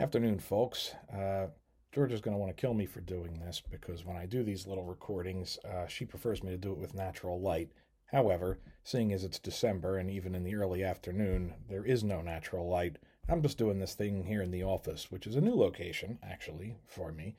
Afternoon, folks. Uh, Georgia's going to want to kill me for doing this because when I do these little recordings, uh, she prefers me to do it with natural light. However, seeing as it's December and even in the early afternoon, there is no natural light. I'm just doing this thing here in the office, which is a new location, actually, for me.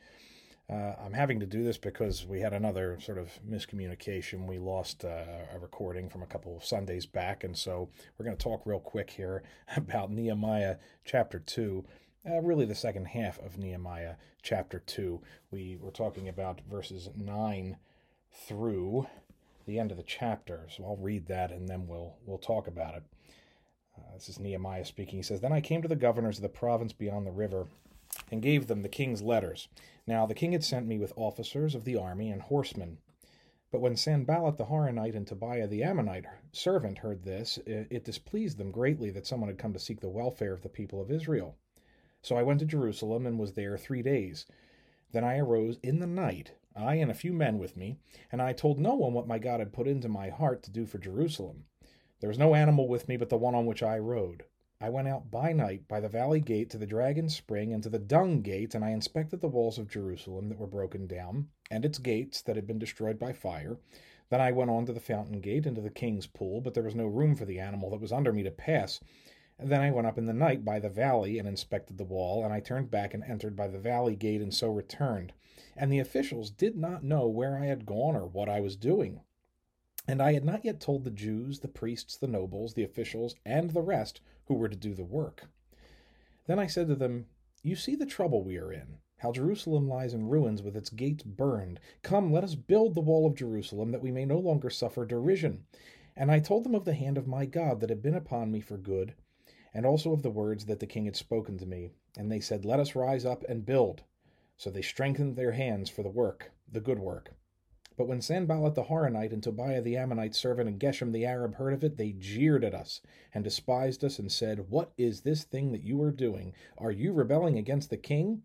Uh, I'm having to do this because we had another sort of miscommunication. We lost uh, a recording from a couple of Sundays back, and so we're going to talk real quick here about Nehemiah chapter 2 uh, really the second half of Nehemiah chapter 2. We were talking about verses 9 through the end of the chapter. So I'll read that and then we'll we'll talk about it. Uh, this is Nehemiah speaking. He says, Then I came to the governors of the province beyond the river and gave them the king's letters. Now the king had sent me with officers of the army and horsemen. But when Sanballat the Horonite and Tobiah the Ammonite servant heard this, it, it displeased them greatly that someone had come to seek the welfare of the people of Israel. So I went to Jerusalem and was there three days. Then I arose in the night, I and a few men with me, and I told no one what my God had put into my heart to do for Jerusalem. There was no animal with me but the one on which I rode. I went out by night by the valley gate to the dragon's spring and to the dung gate, and I inspected the walls of Jerusalem that were broken down, and its gates that had been destroyed by fire. Then I went on to the fountain gate and to the king's pool, but there was no room for the animal that was under me to pass. Then I went up in the night by the valley and inspected the wall, and I turned back and entered by the valley gate and so returned. And the officials did not know where I had gone or what I was doing. And I had not yet told the Jews, the priests, the nobles, the officials, and the rest who were to do the work. Then I said to them, You see the trouble we are in, how Jerusalem lies in ruins with its gates burned. Come, let us build the wall of Jerusalem, that we may no longer suffer derision. And I told them of the hand of my God that had been upon me for good, and also of the words that the king had spoken to me. And they said, Let us rise up and build. So they strengthened their hands for the work, the good work. But when Sanballat the Horonite and Tobiah the Ammonite servant and Geshem the Arab heard of it, they jeered at us and despised us and said, What is this thing that you are doing? Are you rebelling against the king?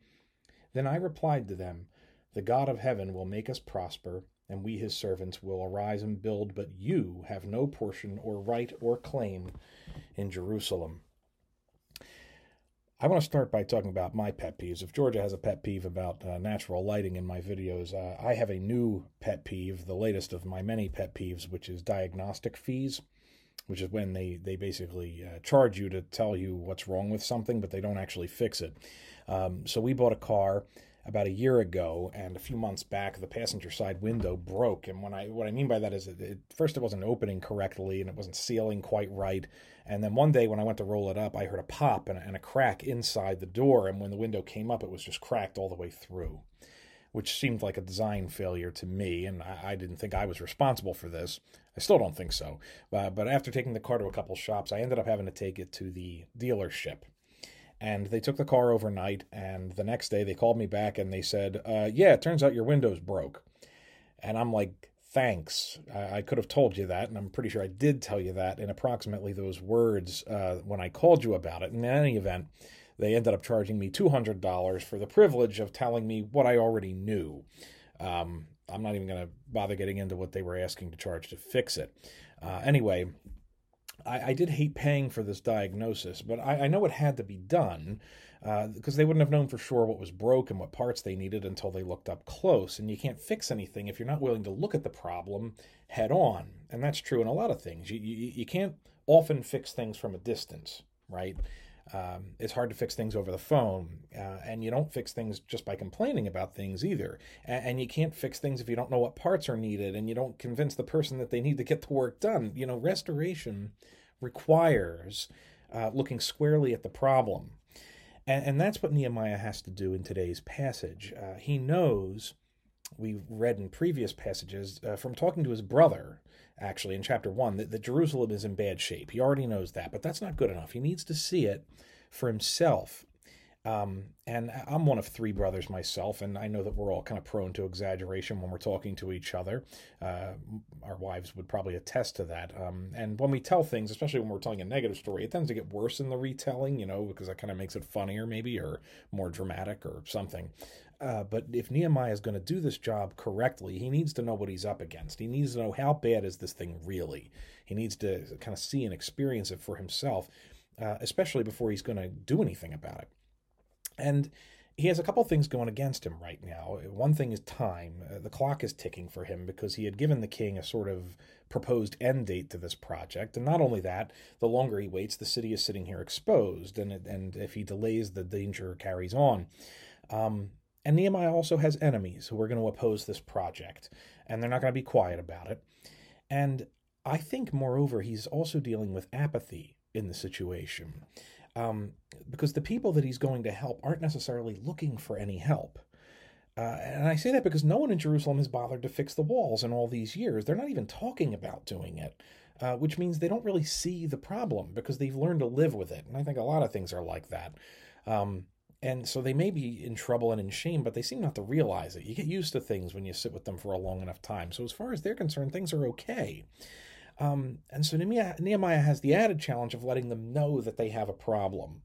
Then I replied to them, The God of heaven will make us prosper, and we his servants will arise and build, but you have no portion or right or claim in Jerusalem. I want to start by talking about my pet peeves. If Georgia has a pet peeve about uh, natural lighting in my videos, uh, I have a new pet peeve, the latest of my many pet peeves, which is diagnostic fees, which is when they, they basically uh, charge you to tell you what's wrong with something, but they don't actually fix it. Um, so we bought a car about a year ago, and a few months back, the passenger side window broke. And when I what I mean by that is, it, it, first it wasn't opening correctly, and it wasn't sealing quite right. And then one day when I went to roll it up, I heard a pop and, and a crack inside the door. And when the window came up, it was just cracked all the way through, which seemed like a design failure to me. And I, I didn't think I was responsible for this. I still don't think so. Uh, but after taking the car to a couple shops, I ended up having to take it to the dealership and they took the car overnight and the next day they called me back and they said uh, yeah it turns out your windows broke. And i'm like thanks. I, I, could have told you that and i'm pretty sure i did tell you that in approximately those words uh, when i called you about it. In any event they ended up charging me $200 for the privilege of telling me what i already knew. Um, i'm not even going to bother getting into what they were asking to charge to fix it. Uh, anyway I, I, did hate paying for this diagnosis, but I, I know it had to be done because uh, they wouldn't have known for sure what was broken, what parts they needed until they looked up close. And you can't fix anything if you're not willing to look at the problem head on. And that's true in a lot of things. You, you, you can't often fix things from a distance, right? Um, it's hard to fix things over the phone, uh, and you don't fix things just by complaining about things either. And, and, you can't fix things if you don't know what parts are needed, and you don't convince the person that they need to get the work done. You know, restoration requires uh, looking squarely at the problem, and, and, that's what Nehemiah has to do in today's passage. Uh, he knows. We read in previous passages uh, from talking to his brother actually, in chapter one, that, that Jerusalem is in bad shape. He already knows that, but that's not good enough. He needs to see it for himself. Um, and I'm one of three brothers myself, and I know that we're all kind of prone to exaggeration when we're talking to each other. Uh, our wives would probably attest to that. Um, and when we tell things, especially when we're telling a negative story, it tends to get worse in the retelling, you know, because that kind of makes it funnier, maybe, or more dramatic or something. Uh, but if Nehemiah is going to do this job correctly, he needs to know what he's up against. He needs to know how bad is this thing really. He needs to kind of see and experience it for himself, uh, especially before he's going to do anything about it. And he has a couple things going against him right now. One thing is time. Uh, the clock is ticking for him because he had given the king a sort of proposed end date to this project. And not only that, the longer he waits, the city is sitting here exposed. And, and if he delays, the danger carries on. Um, and Nehemiah also has enemies who are going to oppose this project, and they're not going to be quiet about it. And I think, moreover, he's also dealing with apathy in the situation um, because the people that he's going to help aren't necessarily looking for any help. Uh, and I say that because no one in Jerusalem has bothered to fix the walls in all these years. They're not even talking about doing it, uh, which means they don't really see the problem because they've learned to live with it. And I think a lot of things are like that. Um, and so they may be in trouble and in shame, but they seem not to realize it. You get used to things when you sit with them for a long enough time. So, as far as they're concerned, things are okay. Um, and so Nehemiah has the added challenge of letting them know that they have a problem.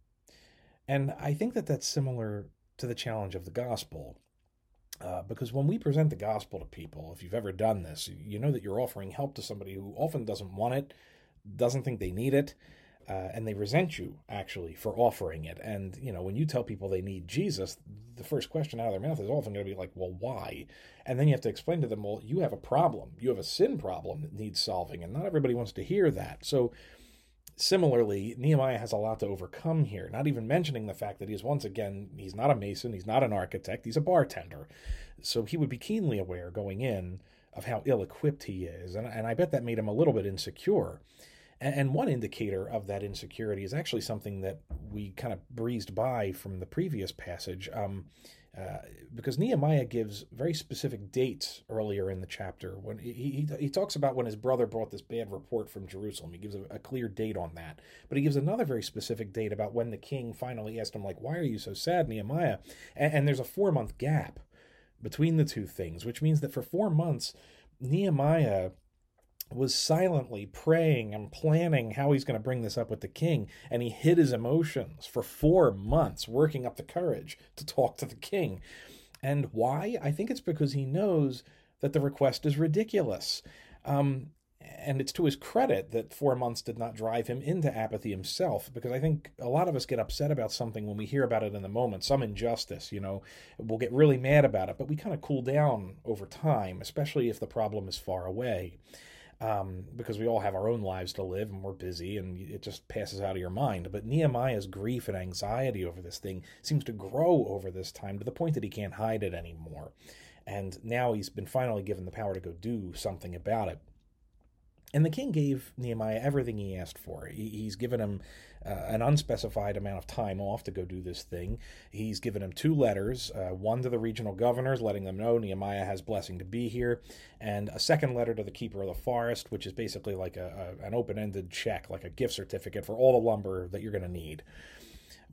And I think that that's similar to the challenge of the gospel. Uh, because when we present the gospel to people, if you've ever done this, you know that you're offering help to somebody who often doesn't want it, doesn't think they need it, uh, and they resent you actually for offering it. And you know, when you tell people they need Jesus, the first question out of their mouth is often going to be like, "Well, why?" And then you have to explain to them, "Well, you have a problem. You have a sin problem that needs solving." And not everybody wants to hear that. So, similarly, Nehemiah has a lot to overcome here. Not even mentioning the fact that he's once again he's not a mason, he's not an architect, he's a bartender. So he would be keenly aware going in of how ill-equipped he is, and, and I bet that made him a little bit insecure. And one indicator of that insecurity is actually something that we kind of breezed by from the previous passage, um, uh, because Nehemiah gives very specific dates earlier in the chapter. When he, he, he talks about when his brother brought this bad report from Jerusalem, he gives a, a clear date on that. But he gives another very specific date about when the king finally asked him, like, "Why are you so sad, Nehemiah?" And, and there's a four month gap between the two things, which means that for four months, Nehemiah was silently praying and planning how he's going to bring this up with the king. And he hid his emotions for four months, working up the courage to talk to the king. And why? I think it's because he knows that the request is ridiculous. Um, and it's to his credit that four months did not drive him into apathy himself, because I think a lot of us get upset about something when we hear about it in the moment, some injustice, you know, we'll get really mad about it, but we kind of cool down over time, especially if the problem is far away um, because we all have our own lives to live and we're busy and it just passes out of your mind. But Nehemiah's grief and anxiety over this thing seems to grow over this time to the point that he can't hide it anymore. And now he's been finally given the power to go do something about it. And the king gave Nehemiah everything he asked for. He, he's given him uh, an unspecified amount of time off to go do this thing. He's given him two letters uh, one to the regional governors, letting them know Nehemiah has blessing to be here, and a second letter to the keeper of the forest, which is basically like a, a an open ended check, like a gift certificate for all the lumber that you're going to need.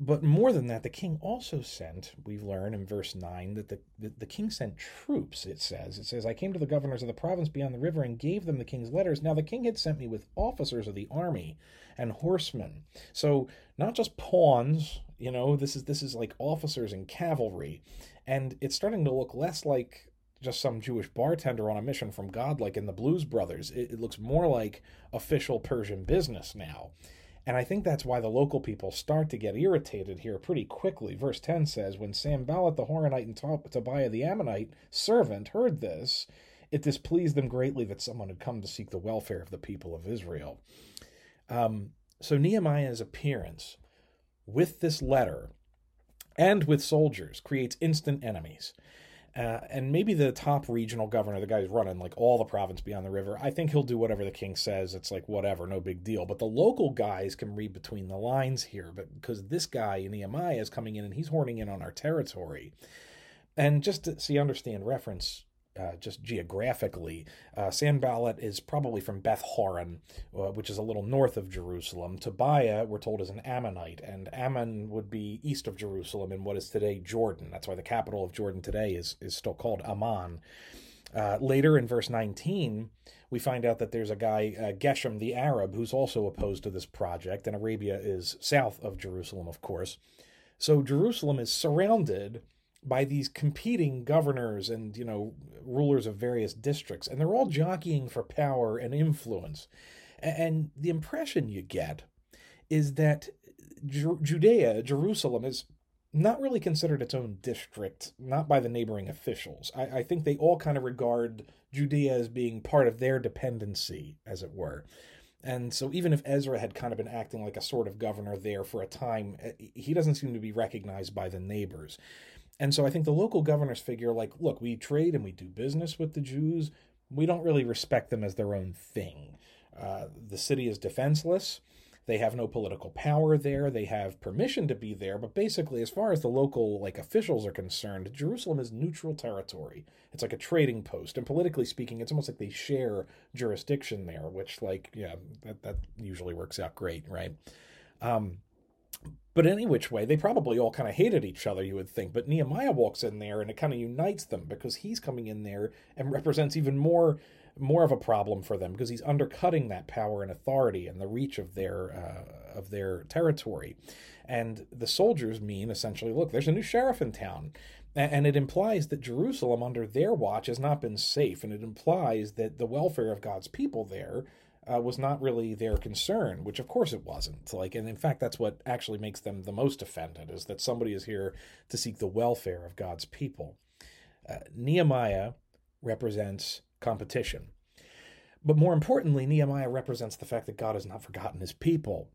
But more than that, the king also sent, we learn in verse 9, that the, the, the, king sent troops, it says. It says, I came to the governors of the province beyond the river and gave them the king's letters. Now the king had sent me with officers of the army and horsemen. So not just pawns, you know, this is this is like officers and cavalry. And it's starting to look less like just some Jewish bartender on a mission from God, like in the Blues Brothers. It, it looks more like official Persian business now. And I think that's why the local people start to get irritated here pretty quickly. Verse 10 says, When Sanballat the Horonite and Tobiah the Ammonite servant heard this, it displeased them greatly that someone had come to seek the welfare of the people of Israel. Um, so Nehemiah's appearance with this letter and with soldiers creates instant enemies. Uh, and maybe the top regional governor, the guy who's running like all the province beyond the river, I think he'll do whatever the king says. It's like whatever, no big deal. But the local guys can read between the lines here, but because this guy in Nehemiah is coming in and he's horning in on our territory. And just to, so you understand reference, uh, just geographically, uh, Sanballat is probably from Beth Horon, uh, which is a little north of Jerusalem. Tobiah, we're told, is an Ammonite, and Ammon would be east of Jerusalem in what is today Jordan. That's why the capital of Jordan today is, is still called Amman. Uh, later in verse 19, we find out that there's a guy, uh, Geshem the Arab, who's also opposed to this project, and Arabia is south of Jerusalem, of course. So Jerusalem is surrounded by these competing governors and you know rulers of various districts and they're all jockeying for power and influence and the impression you get is that Judea Jerusalem is not really considered its own district, not by the neighboring officials. I, I think they all kind of regard Judea as being part of their dependency, as it were. And so, even if Ezra had kind of been acting like a sort of governor there for a time, eh, he doesn't seem to be recognized by the neighbors. And so, I think the local governors figure, like, look, we trade and we do business with the Jews. We don't really respect them as their own thing. Uh, the city is defenseless. They have no political power there. They have permission to be there, but basically, as far as the local like officials are concerned, Jerusalem is neutral territory. It's like a trading post, and politically speaking, it's almost like they share jurisdiction there, which, like, yeah, that that usually works out great, right? Um, but any which way, they probably all kind of hated each other, you would think. But Nehemiah walks in there and it kind of unites them because he's coming in there and represents even more more of a problem for them because he's undercutting that power and authority and the reach of their uh, of their territory. And the soldiers mean essentially, look, there's a new sheriff in town. And it implies that Jerusalem under their watch has not been safe. And it implies that the welfare of God's people there uh, was not really their concern, which of course it wasn't. Like, and in fact, that's what actually makes them the most offended is that somebody is here to seek the welfare of God's people. Uh, Nehemiah represents competition. But more importantly, Nehemiah represents the fact that God has not forgotten his people.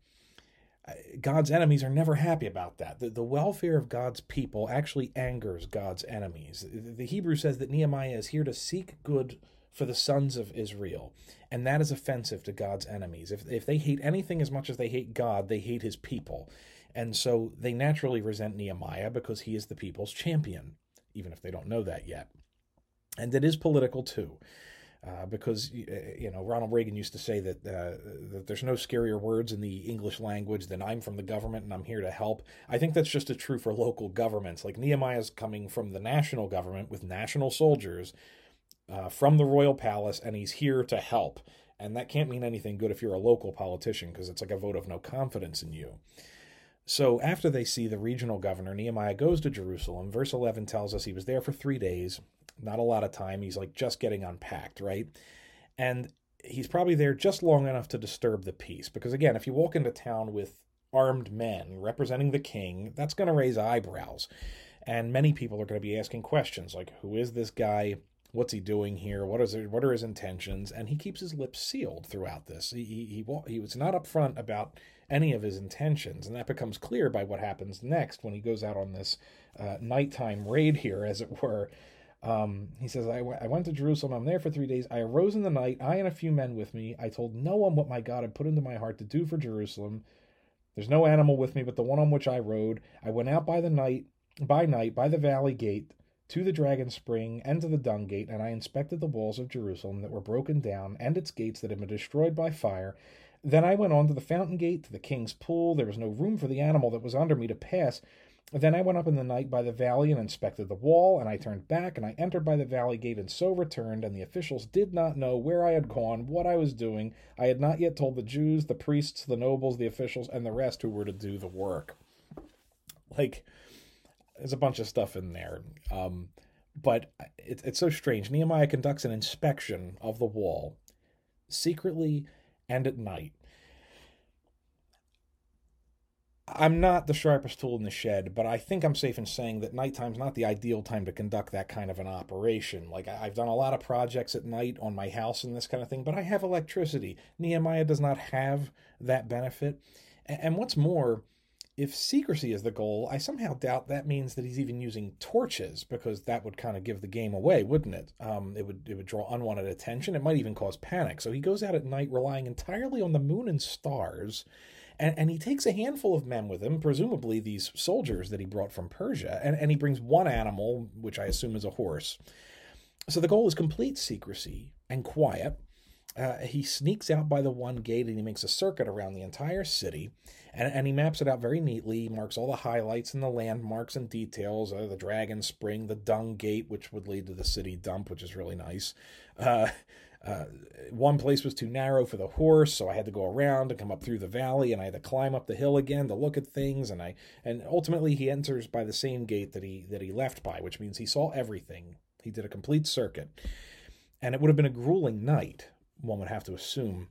Uh, God's enemies are never happy about that. The, the welfare of God's people actually angers God's enemies. The Hebrew says that Nehemiah is here to seek good for the sons of Israel, and that is offensive to God's enemies. If, if they hate anything as much as they hate God, they hate his people. And so they naturally resent Nehemiah because he is the people's champion, even if they don't know that yet. And it is political too. Uh, because uh, you know Ronald Reagan used to say that uh, that there's no scarier words in the English language than "I'm from the government and I'm here to help." I think that's just as true for local governments. Like Nehemiah's coming from the national government with national soldiers uh, from the royal palace, and he's here to help. And that can't mean anything good if you're a local politician, because it's like a vote of no confidence in you. So after they see the regional governor, Nehemiah goes to Jerusalem. Verse 11 tells us he was there for three days not a lot of time. He's like just getting unpacked, right? And he's probably there just long enough to disturb the peace. Because again, if you walk into town with armed men representing the king, that's going to raise eyebrows. And many people are going to be asking questions like, who is this guy? What's he doing here? What is it, what are his intentions? And he keeps his lips sealed throughout this. He, he, he, he was not upfront about any of his intentions. And that becomes clear by what happens next when he goes out on this uh, nighttime raid here, as it were, um, he says, I, w- I went to Jerusalem. I'm there for three days. I arose in the night, I and a few men with me. I told no one what my God had put into my heart to do for Jerusalem. There's no animal with me but the one on which I rode. I went out by the night, by night, by the valley gate to the dragon spring and to the dung gate, and I inspected the walls of Jerusalem that were broken down and its gates that had been destroyed by fire. Then I went on to the fountain gate, to the king's pool. There was no room for the animal that was under me to pass. Then I went up in the night by the valley and inspected the wall, and I turned back, and I entered by the valley gate, and so returned. And the officials did not know where I had gone, what I was doing. I had not yet told the Jews, the priests, the nobles, the officials, and the rest who were to do the work. Like, there's a bunch of stuff in there. Um, but it, it's so strange. Nehemiah conducts an inspection of the wall secretly and at night. I'm not the sharpest tool in the shed, but I think I'm safe in saying that nighttime's not the ideal time to conduct that kind of an operation. Like, I've done a lot of projects at night on my house and this kind of thing, but I have electricity. Nehemiah does not have that benefit. And what's more, if secrecy is the goal, I somehow doubt that means that he's even using torches because that would kind of give the game away, wouldn't it? Um, it would it would draw unwanted attention. It might even cause panic. So he goes out at night relying entirely on the moon and stars and, and he takes a handful of men with him, presumably these soldiers that he brought from Persia, and, and he brings one animal, which I assume is a horse. So the goal is complete secrecy and quiet. Uh, he sneaks out by the one gate and he makes a circuit around the entire city and, and he maps it out very neatly. He marks all the highlights and the landmarks and details uh, the dragon spring, the dung gate, which would lead to the city dump, which is really nice. Uh, uh, one place was too narrow for the horse, so I had to go around and come up through the valley, and I had to climb up the hill again to look at things. And I and ultimately he enters by the same gate that he that he left by, which means he saw everything. He did a complete circuit, and it would have been a grueling night. One would have to assume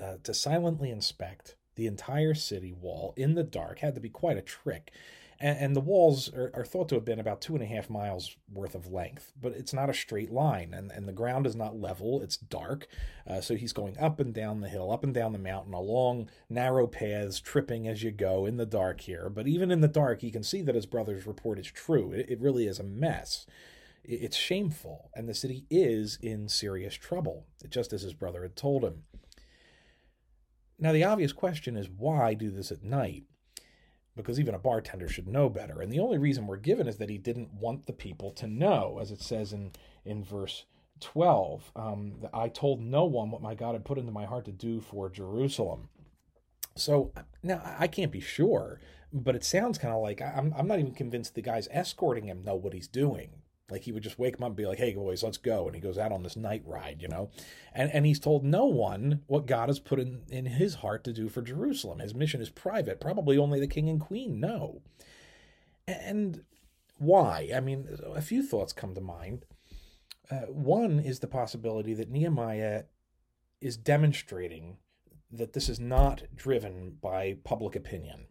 uh, to silently inspect the entire city wall in the dark had to be quite a trick. And, and the walls are, are, thought to have been about two and a half miles worth of length, but it's not a straight line, and, and the ground is not level, it's dark. Uh, so he's going up and down the hill, up and down the mountain, along narrow paths, tripping as you go in the dark here. But even in the dark, he can see that his brother's report is true. It, it really is a mess. It's shameful, and the city is in serious trouble, just as his brother had told him. Now, the obvious question is why do this at night? Because even a bartender should know better. And the only reason we're given is that he didn't want the people to know, as it says in, in verse 12. Um, I told no one what my God had put into my heart to do for Jerusalem. So now I can't be sure, but it sounds kind of like I'm, I'm not even convinced the guys escorting him know what he's doing. Like he would just wake him up and be like, "Hey boys, let's go," and he goes out on this night ride, you know, and and he's told no one what God has put in in his heart to do for Jerusalem. His mission is private. Probably only the king and queen know. And why? I mean, a few thoughts come to mind. Uh, one is the possibility that Nehemiah is demonstrating that this is not driven by public opinion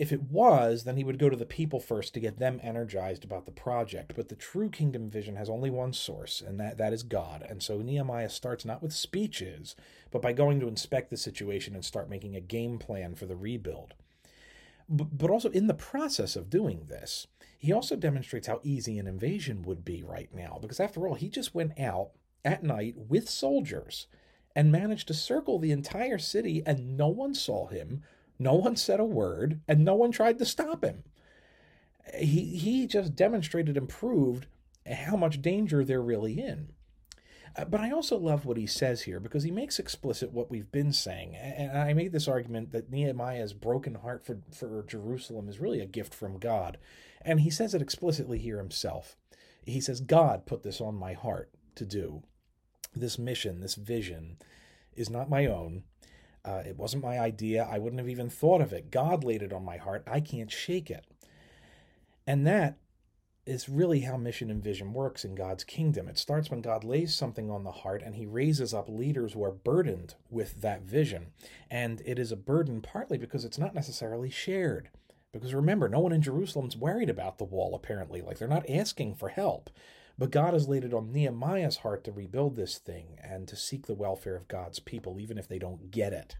if it was, then he would go to the people first to get them energized about the project. But the true kingdom vision has only one source, and that, that is God. And so Nehemiah starts not with speeches, but by going to inspect the situation and start making a game plan for the rebuild. But, but also, in the process of doing this, he also demonstrates how easy an invasion would be right now. Because after all, he just went out at night with soldiers and managed to circle the entire city, and no one saw him no one said a word, and no one tried to stop him. He, he just demonstrated and proved how much danger they're really in. Uh, but I also love what he says here because he makes explicit what we've been saying. And I made this argument that Nehemiah's broken heart for, for Jerusalem is really a gift from God. And he says it explicitly here himself. He says, God put this on my heart to do. This mission, this vision is not my own. Uh, it wasn't my idea. I wouldn't have even thought of it. God laid it on my heart. I can't shake it. And that is really how mission and vision works in God's kingdom. It starts when God lays something on the heart and he raises up leaders who are burdened with that vision. And it is a burden partly because it's not necessarily shared. Because remember, no one in Jerusalem's worried about the wall, apparently. Like they're not asking for help. But God has laid it on Nehemiah's heart to rebuild this thing and to seek the welfare of God's people, even if they don't get it.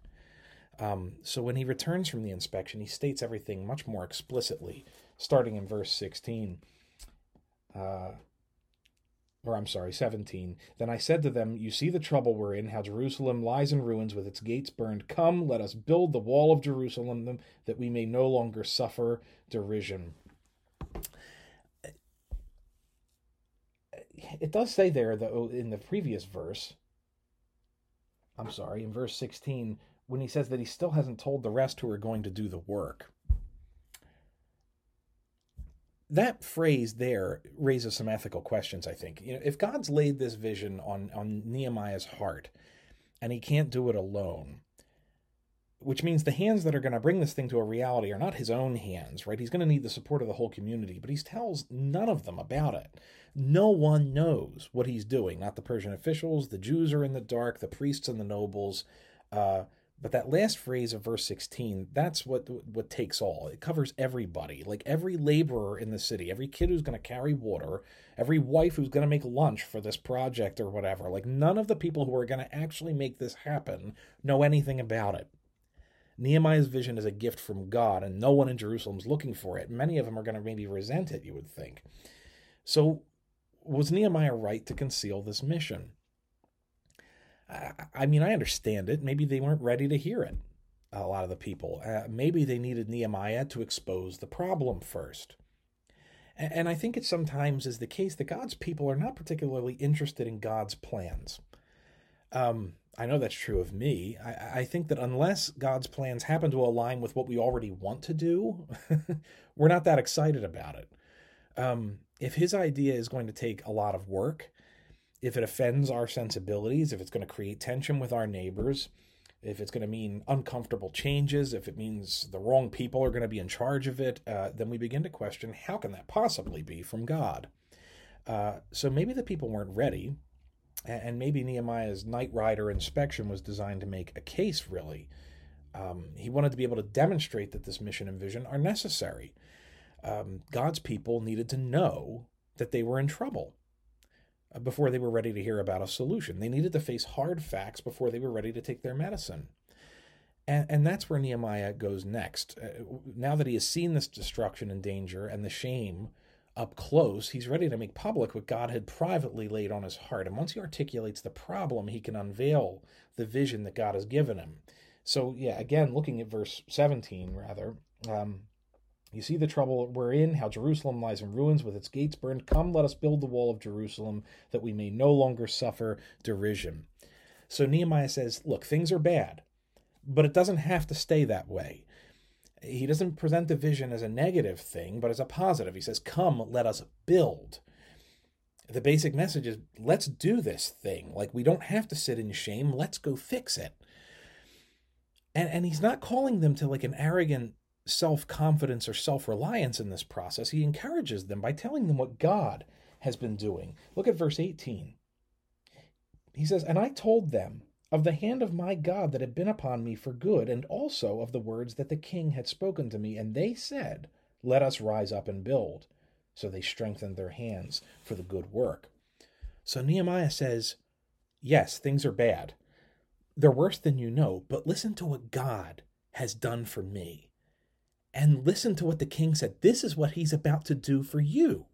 Um, so when he returns from the inspection, he states everything much more explicitly, starting in verse 16. Uh, or I'm sorry, 17. Then I said to them, You see the trouble we're in, how Jerusalem lies in ruins with its gates burned. Come, let us build the wall of Jerusalem that we may no longer suffer derision. It does say there, though, in the previous verse, I'm sorry, in verse 16, when he says that he still hasn't told the rest who are going to do the work. That phrase there raises some ethical questions, I think. You know, if God's laid this vision on, on Nehemiah's heart and he can't do it alone, which means the hands that are going to bring this thing to a reality are not his own hands, right? He's going to need the support of the whole community, but he tells none of them about it. No one knows what he's doing, not the Persian officials. The Jews are in the dark, the priests and the nobles. Uh, but that last phrase of verse 16, that's what what takes all. It covers everybody, like every laborer in the city, every kid who's going to carry water, every wife who's going to make lunch for this project or whatever. Like none of the people who are going to actually make this happen know anything about it. Nehemiah's vision is a gift from God, and no one in Jerusalem's looking for it. Many of them are going to maybe resent it, you would think. So was Nehemiah right to conceal this mission? I mean, I understand it. Maybe they weren't ready to hear it, a lot of the people. Uh, maybe they needed Nehemiah to expose the problem first. And, and I think it sometimes is the case that God's people are not particularly interested in God's plans. Um, I know that's true of me. I, I, think that unless God's plans happen to align with what we already want to do, we're not that excited about it. Um, if his idea is going to take a lot of work, if it offends our sensibilities, if it's going to create tension with our neighbors, if it's going to mean uncomfortable changes, if it means the wrong people are going to be in charge of it, uh, then we begin to question how can that possibly be from God? Uh, so maybe the people weren't ready, and maybe Nehemiah's night rider inspection was designed to make a case, really, Um, he wanted to be able to demonstrate that this mission and vision are necessary. Um, God's people needed to know that they were in trouble uh, before they were ready to hear about a solution. They needed to face hard facts before they were ready to take their medicine. And, and that's where Nehemiah goes next. Uh, now that he has seen this destruction and danger and the shame up close, he's ready to make public what God had privately laid on his heart. And once he articulates the problem, he can unveil the vision that God has given him. So, yeah, again, looking at verse 17, rather, um, you see the trouble we're in, how Jerusalem lies in ruins with its gates burned. Come, let us build the wall of Jerusalem that we may no longer suffer derision. So Nehemiah says, Look, things are bad, but it doesn't have to stay that way. He doesn't present the vision as a negative thing, but as a positive. He says, Come, let us build. The basic message is let's do this thing. Like, we don't have to sit in shame. Let's go fix it. And, and he's not calling them to like an arrogant self confidence or self reliance in this process. He encourages them by telling them what God has been doing. Look at verse 18. He says, And I told them of the hand of my God that had been upon me for good, and also of the words that the king had spoken to me. And they said, Let us rise up and build. So they strengthened their hands for the good work. So Nehemiah says, Yes, things are bad. They're worse than you know, but listen to what God has done for me and listen to what the king said. This is what he's about to do for you.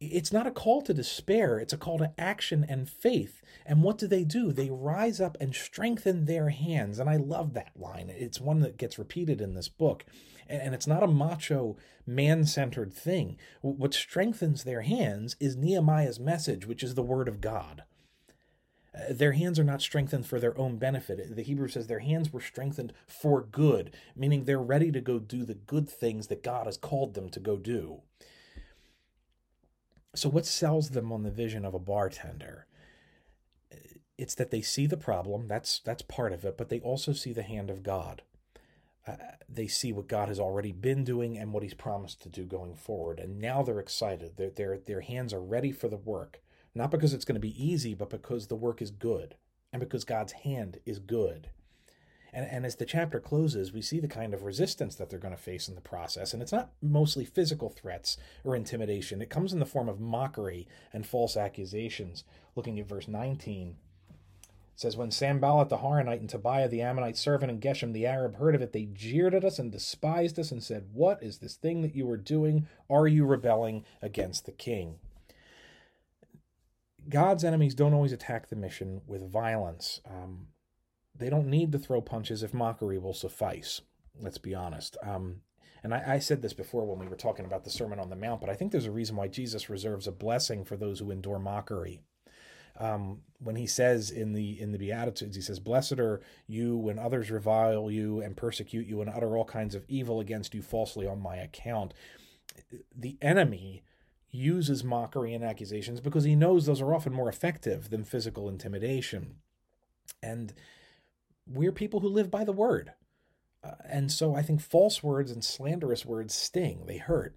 It's not a call to despair, it's a call to action and faith. And what do they do? They rise up and strengthen their hands. And I love that line. It's one that gets repeated in this book. And it's not a macho, man centered thing. What strengthens their hands is Nehemiah's message, which is the word of God. Uh, their hands are not strengthened for their own benefit. The Hebrew says their hands were strengthened for good, meaning they're ready to go do the good things that God has called them to go do. So, what sells them on the vision of a bartender? It's that they see the problem. That's that's part of it, but they also see the hand of God. Uh, they see what God has already been doing and what He's promised to do going forward, and now they're excited. Their their their hands are ready for the work not because it's going to be easy, but because the work is good and because God's hand is good. And, and as the chapter closes, we see the kind of resistance that they're going to face in the process. And it's not mostly physical threats or intimidation, it comes in the form of mockery and false accusations. Looking at verse 19, it says, When Sanballat the Horonite and Tobiah the Ammonite servant and Geshem the Arab heard of it, they jeered at us and despised us and said, What is this thing that you are doing? Are you rebelling against the king? God's enemies don't always attack the mission with violence. Um, they don't need to throw punches if mockery will suffice. Let's be honest. Um, and I, I, said this before when we were talking about the Sermon on the Mount, but I think there's a reason why Jesus reserves a blessing for those who endure mockery. Um, when he says in the in the Beatitudes, he says, "Blessed are you when others revile you and persecute you and utter all kinds of evil against you falsely on my account." The enemy uses mockery and accusations because he knows those are often more effective than physical intimidation. And we're people who live by the word. Uh, and so I think false words and slanderous words sting, they hurt.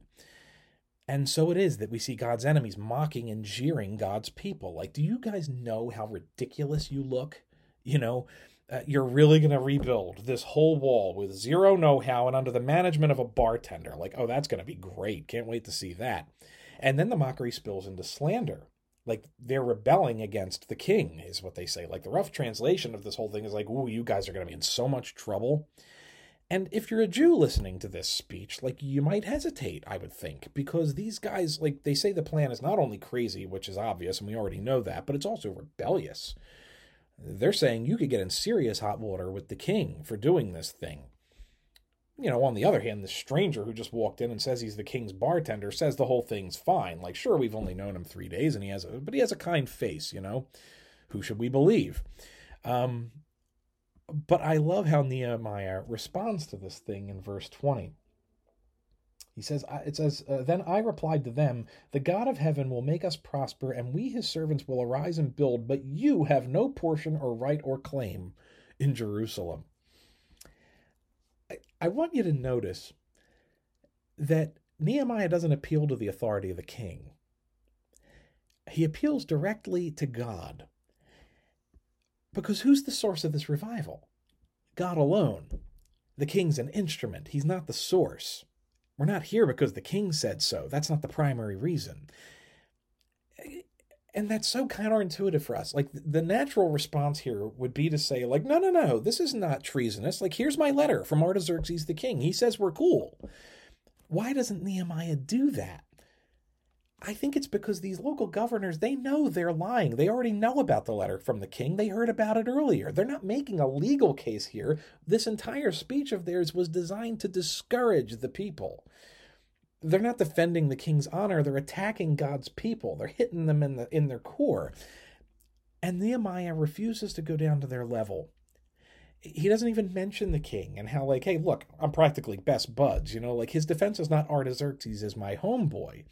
And so it is that we see God's enemies mocking and jeering God's people. Like, do you guys know how ridiculous you look? You know, uh, you're really going to rebuild this whole wall with zero know how and under the management of a bartender. Like, oh, that's going to be great. Can't wait to see that. And then the mockery spills into slander. Like they're rebelling against the king, is what they say. Like the rough translation of this whole thing is like, ooh, you guys are going to be in so much trouble. And if you're a Jew listening to this speech, like you might hesitate, I would think, because these guys, like they say the plan is not only crazy, which is obvious, and we already know that, but it's also rebellious. They're saying you could get in serious hot water with the king for doing this thing you know, on the other hand, the stranger who just walked in and says he's the king's bartender says the whole thing's fine. Like, sure, we've only known him three days, and he has a, but he has a kind face, you know. Who should we believe? Um, but I love how Nehemiah responds to this thing in verse twenty. He says, "It says, uh, then I replied to them, the God of heaven will make us prosper, and we his servants will arise and build, but you have no portion or right or claim in Jerusalem." I want you to notice that Nehemiah doesn't appeal to the authority of the king. He appeals directly to God. Because who's the source of this revival? God alone. The king's an instrument, he's not the source. We're not here because the king said so. That's not the primary reason. And that's so counterintuitive for us. Like the natural response here would be to say, like, no, no, no, this is not treasonous. Like, here's my letter from Artaxerxes the king. He says we're cool. Why doesn't Nehemiah do that? I think it's because these local governors, they know they're lying. They already know about the letter from the king. They heard about it earlier. They're not making a legal case here. This entire speech of theirs was designed to discourage the people. They're not defending the king's honor, they're attacking God's people. They're hitting them in the in their core. And Nehemiah refuses to go down to their level he doesn't even mention the king and how like hey look i'm practically best buds you know like his defense is not artaxerxes is my homeboy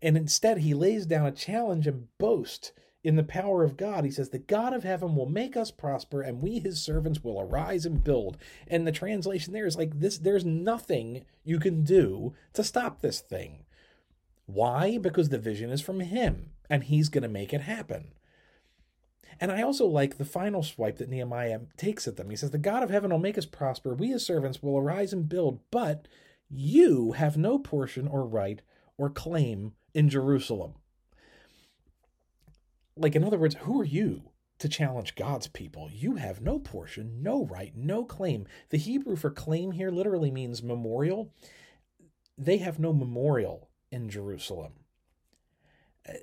and instead, he lays down a challenge and boast in the power of God. He says, The God of heaven will make us prosper, and we, his servants, will arise and build. And the translation there is like this there's nothing you can do to stop this thing. Why? Because the vision is from him, and he's going to make it happen. And I also like the final swipe that Nehemiah takes at them. He says, The God of heaven will make us prosper. We, his servants, will arise and build, but you have no portion or right or claim in Jerusalem. Like, in other words, who are you to challenge God's people? You have no portion, no right, no claim. The Hebrew for claim here literally means memorial. They have no memorial in Jerusalem. Uh,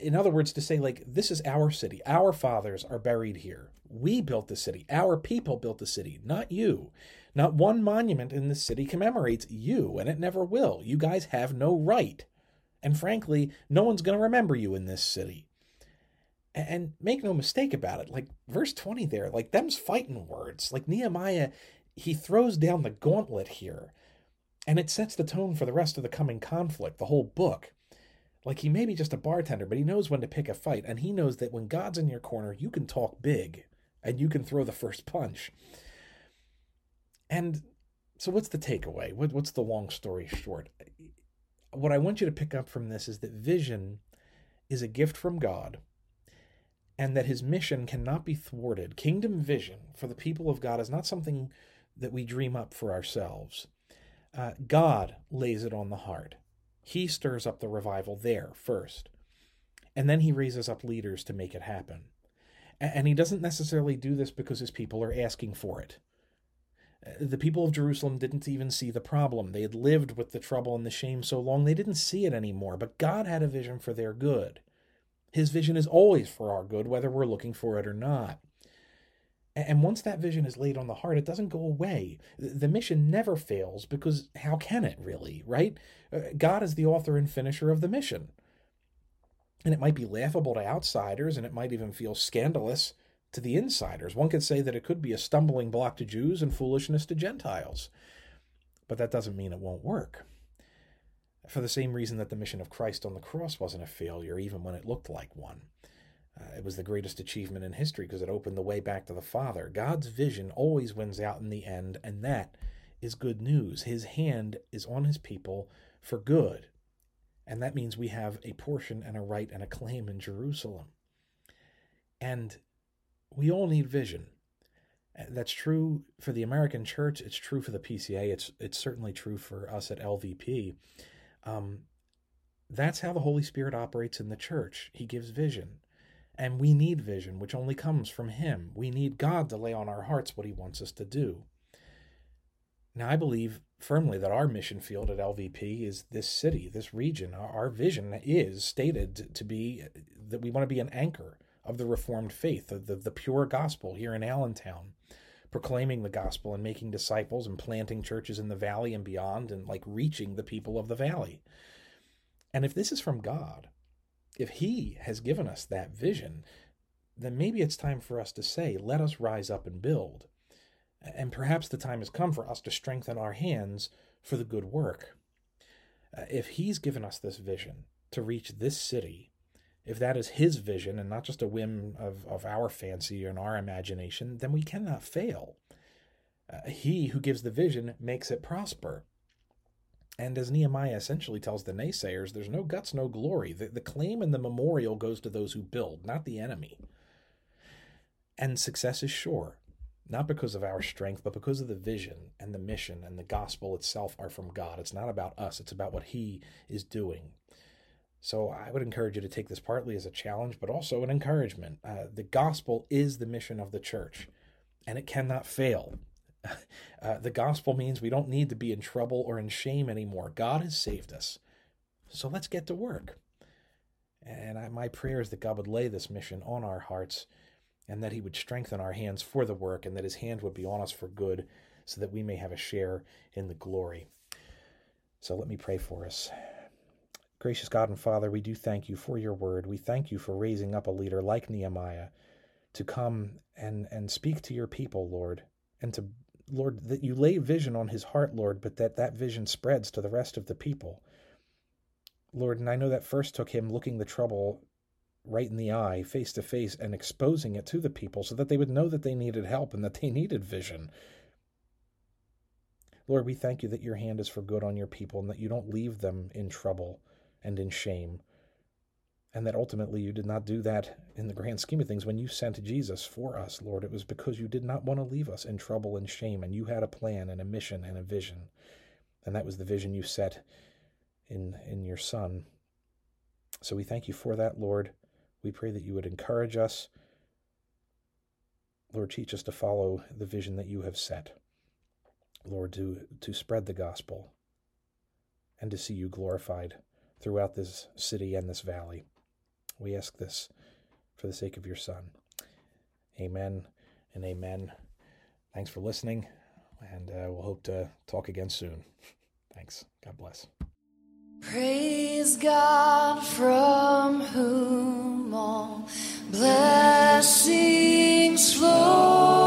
in other words, to say, like, this is our city. Our fathers are buried here. We built the city. Our people built the city, not you. Not one monument in the city commemorates you, and it never will. You guys have no right. And frankly, no one's going to remember you in this city. And make no mistake about it, like verse 20 there, like them's fighting words. Like Nehemiah, he throws down the gauntlet here, and it sets the tone for the rest of the coming conflict, the whole book. Like he may be just a bartender, but he knows when to pick a fight, and he knows that when God's in your corner, you can talk big and you can throw the first punch. And so, what's the takeaway? What, what's the long story short? what I want you to pick up from this is that vision is a gift from God and that his mission cannot be thwarted. Kingdom vision for the people of God is not something that we dream up for ourselves. Uh, God lays it on the heart. He stirs up the revival there first. And then he raises up leaders to make it happen. And he doesn't necessarily do this because his people are asking for it. The people of Jerusalem didn't even see the problem. They had lived with the trouble and the shame so long they didn't see it anymore. But God had a vision for their good. His vision is always for our good, whether we're looking for it or not. And once that vision is laid on the heart, it doesn't go away. The mission never fails because how can it really, right? Uh, God is the author and finisher of the mission. And it might be laughable to outsiders and it might even feel scandalous to the insiders. One could say that it could be a stumbling block to Jews and foolishness to Gentiles. But that doesn't mean it won't work. For the same reason that the mission of Christ on the cross wasn't a failure, even when it looked like one. Uh, it was the greatest achievement in history because it opened the way back to the Father. God's vision always wins out in the end, and that is good news. His hand is on his people for good. And that means we have a portion and a right and a claim in Jerusalem. And we all need vision. Uh, that's true for the American church. It's true for the PCA. It's it's certainly true for us at LVP. Um, that's how the Holy Spirit operates in the church. He gives vision. And we need vision, which only comes from Him. We need God to lay on our hearts what He wants us to do. Now, I believe firmly that our mission field at LVP is this city, this region. Our vision is stated to be that we want to be an anchor of the Reformed faith, of the, the pure gospel here in Allentown, proclaiming the gospel and making disciples and planting churches in the valley and beyond and like reaching the people of the valley. And if this is from God, if He has given us that vision, then maybe it's time for us to say, let us rise up and build. And perhaps the time has come for us to strengthen our hands for the good work. Uh, if He's given us this vision to reach this city, if that is his vision and not just a whim of, of our fancy and our imagination, then we cannot fail. Uh, he who gives the vision makes it prosper. And as Nehemiah essentially tells the naysayers, there's no guts, no glory. The, the claim and the memorial goes to those who build, not the enemy. And success is sure. not because of our strength, but because of the vision and the mission and the gospel itself are from God. It's not about us, it's about what He is doing. So I would encourage you to take this partly as a challenge, but also an encouragement. Uh, the gospel is the mission of the church, and it cannot fail. Uh, the gospel means we don't need to be in trouble or in shame anymore. God has saved us. So let's get to work. And I, my prayer is that God would lay this mission on our hearts and that He would strengthen our hands for the work and that His hand would be on us for good so that we may have a share in the glory. So let me pray for us. Gracious God and Father, we do thank you for your word. We thank you for raising up a leader like Nehemiah to come and, and speak to your people, Lord, and to, Lord, that you lay vision on his heart, Lord, but that that vision spreads to the rest of the people. Lord, and I know that first took him looking the trouble right in the eye, face to face, and exposing it to the people so that they would know that they needed help and that they needed vision. Lord, we thank you that your hand is for good on your people and that you don't leave them in trouble and in shame. And that ultimately you did not do that in the grand scheme of things when you sent Jesus for us, Lord. It was because you did not want to leave us in trouble and shame, and you had a plan and a mission and a vision. And that was the vision you set in, in your Son. So we thank you for that, Lord. We pray that you would encourage us. Lord, teach us to follow the vision that you have set. Lord, to, to spread the gospel and to see you glorified throughout this city and this valley. We ask this for the sake of your Son. Amen and amen. Thanks for listening, and uh, we'll hope to talk again soon. Thanks. God bless. Praise God from whom all blessings flow.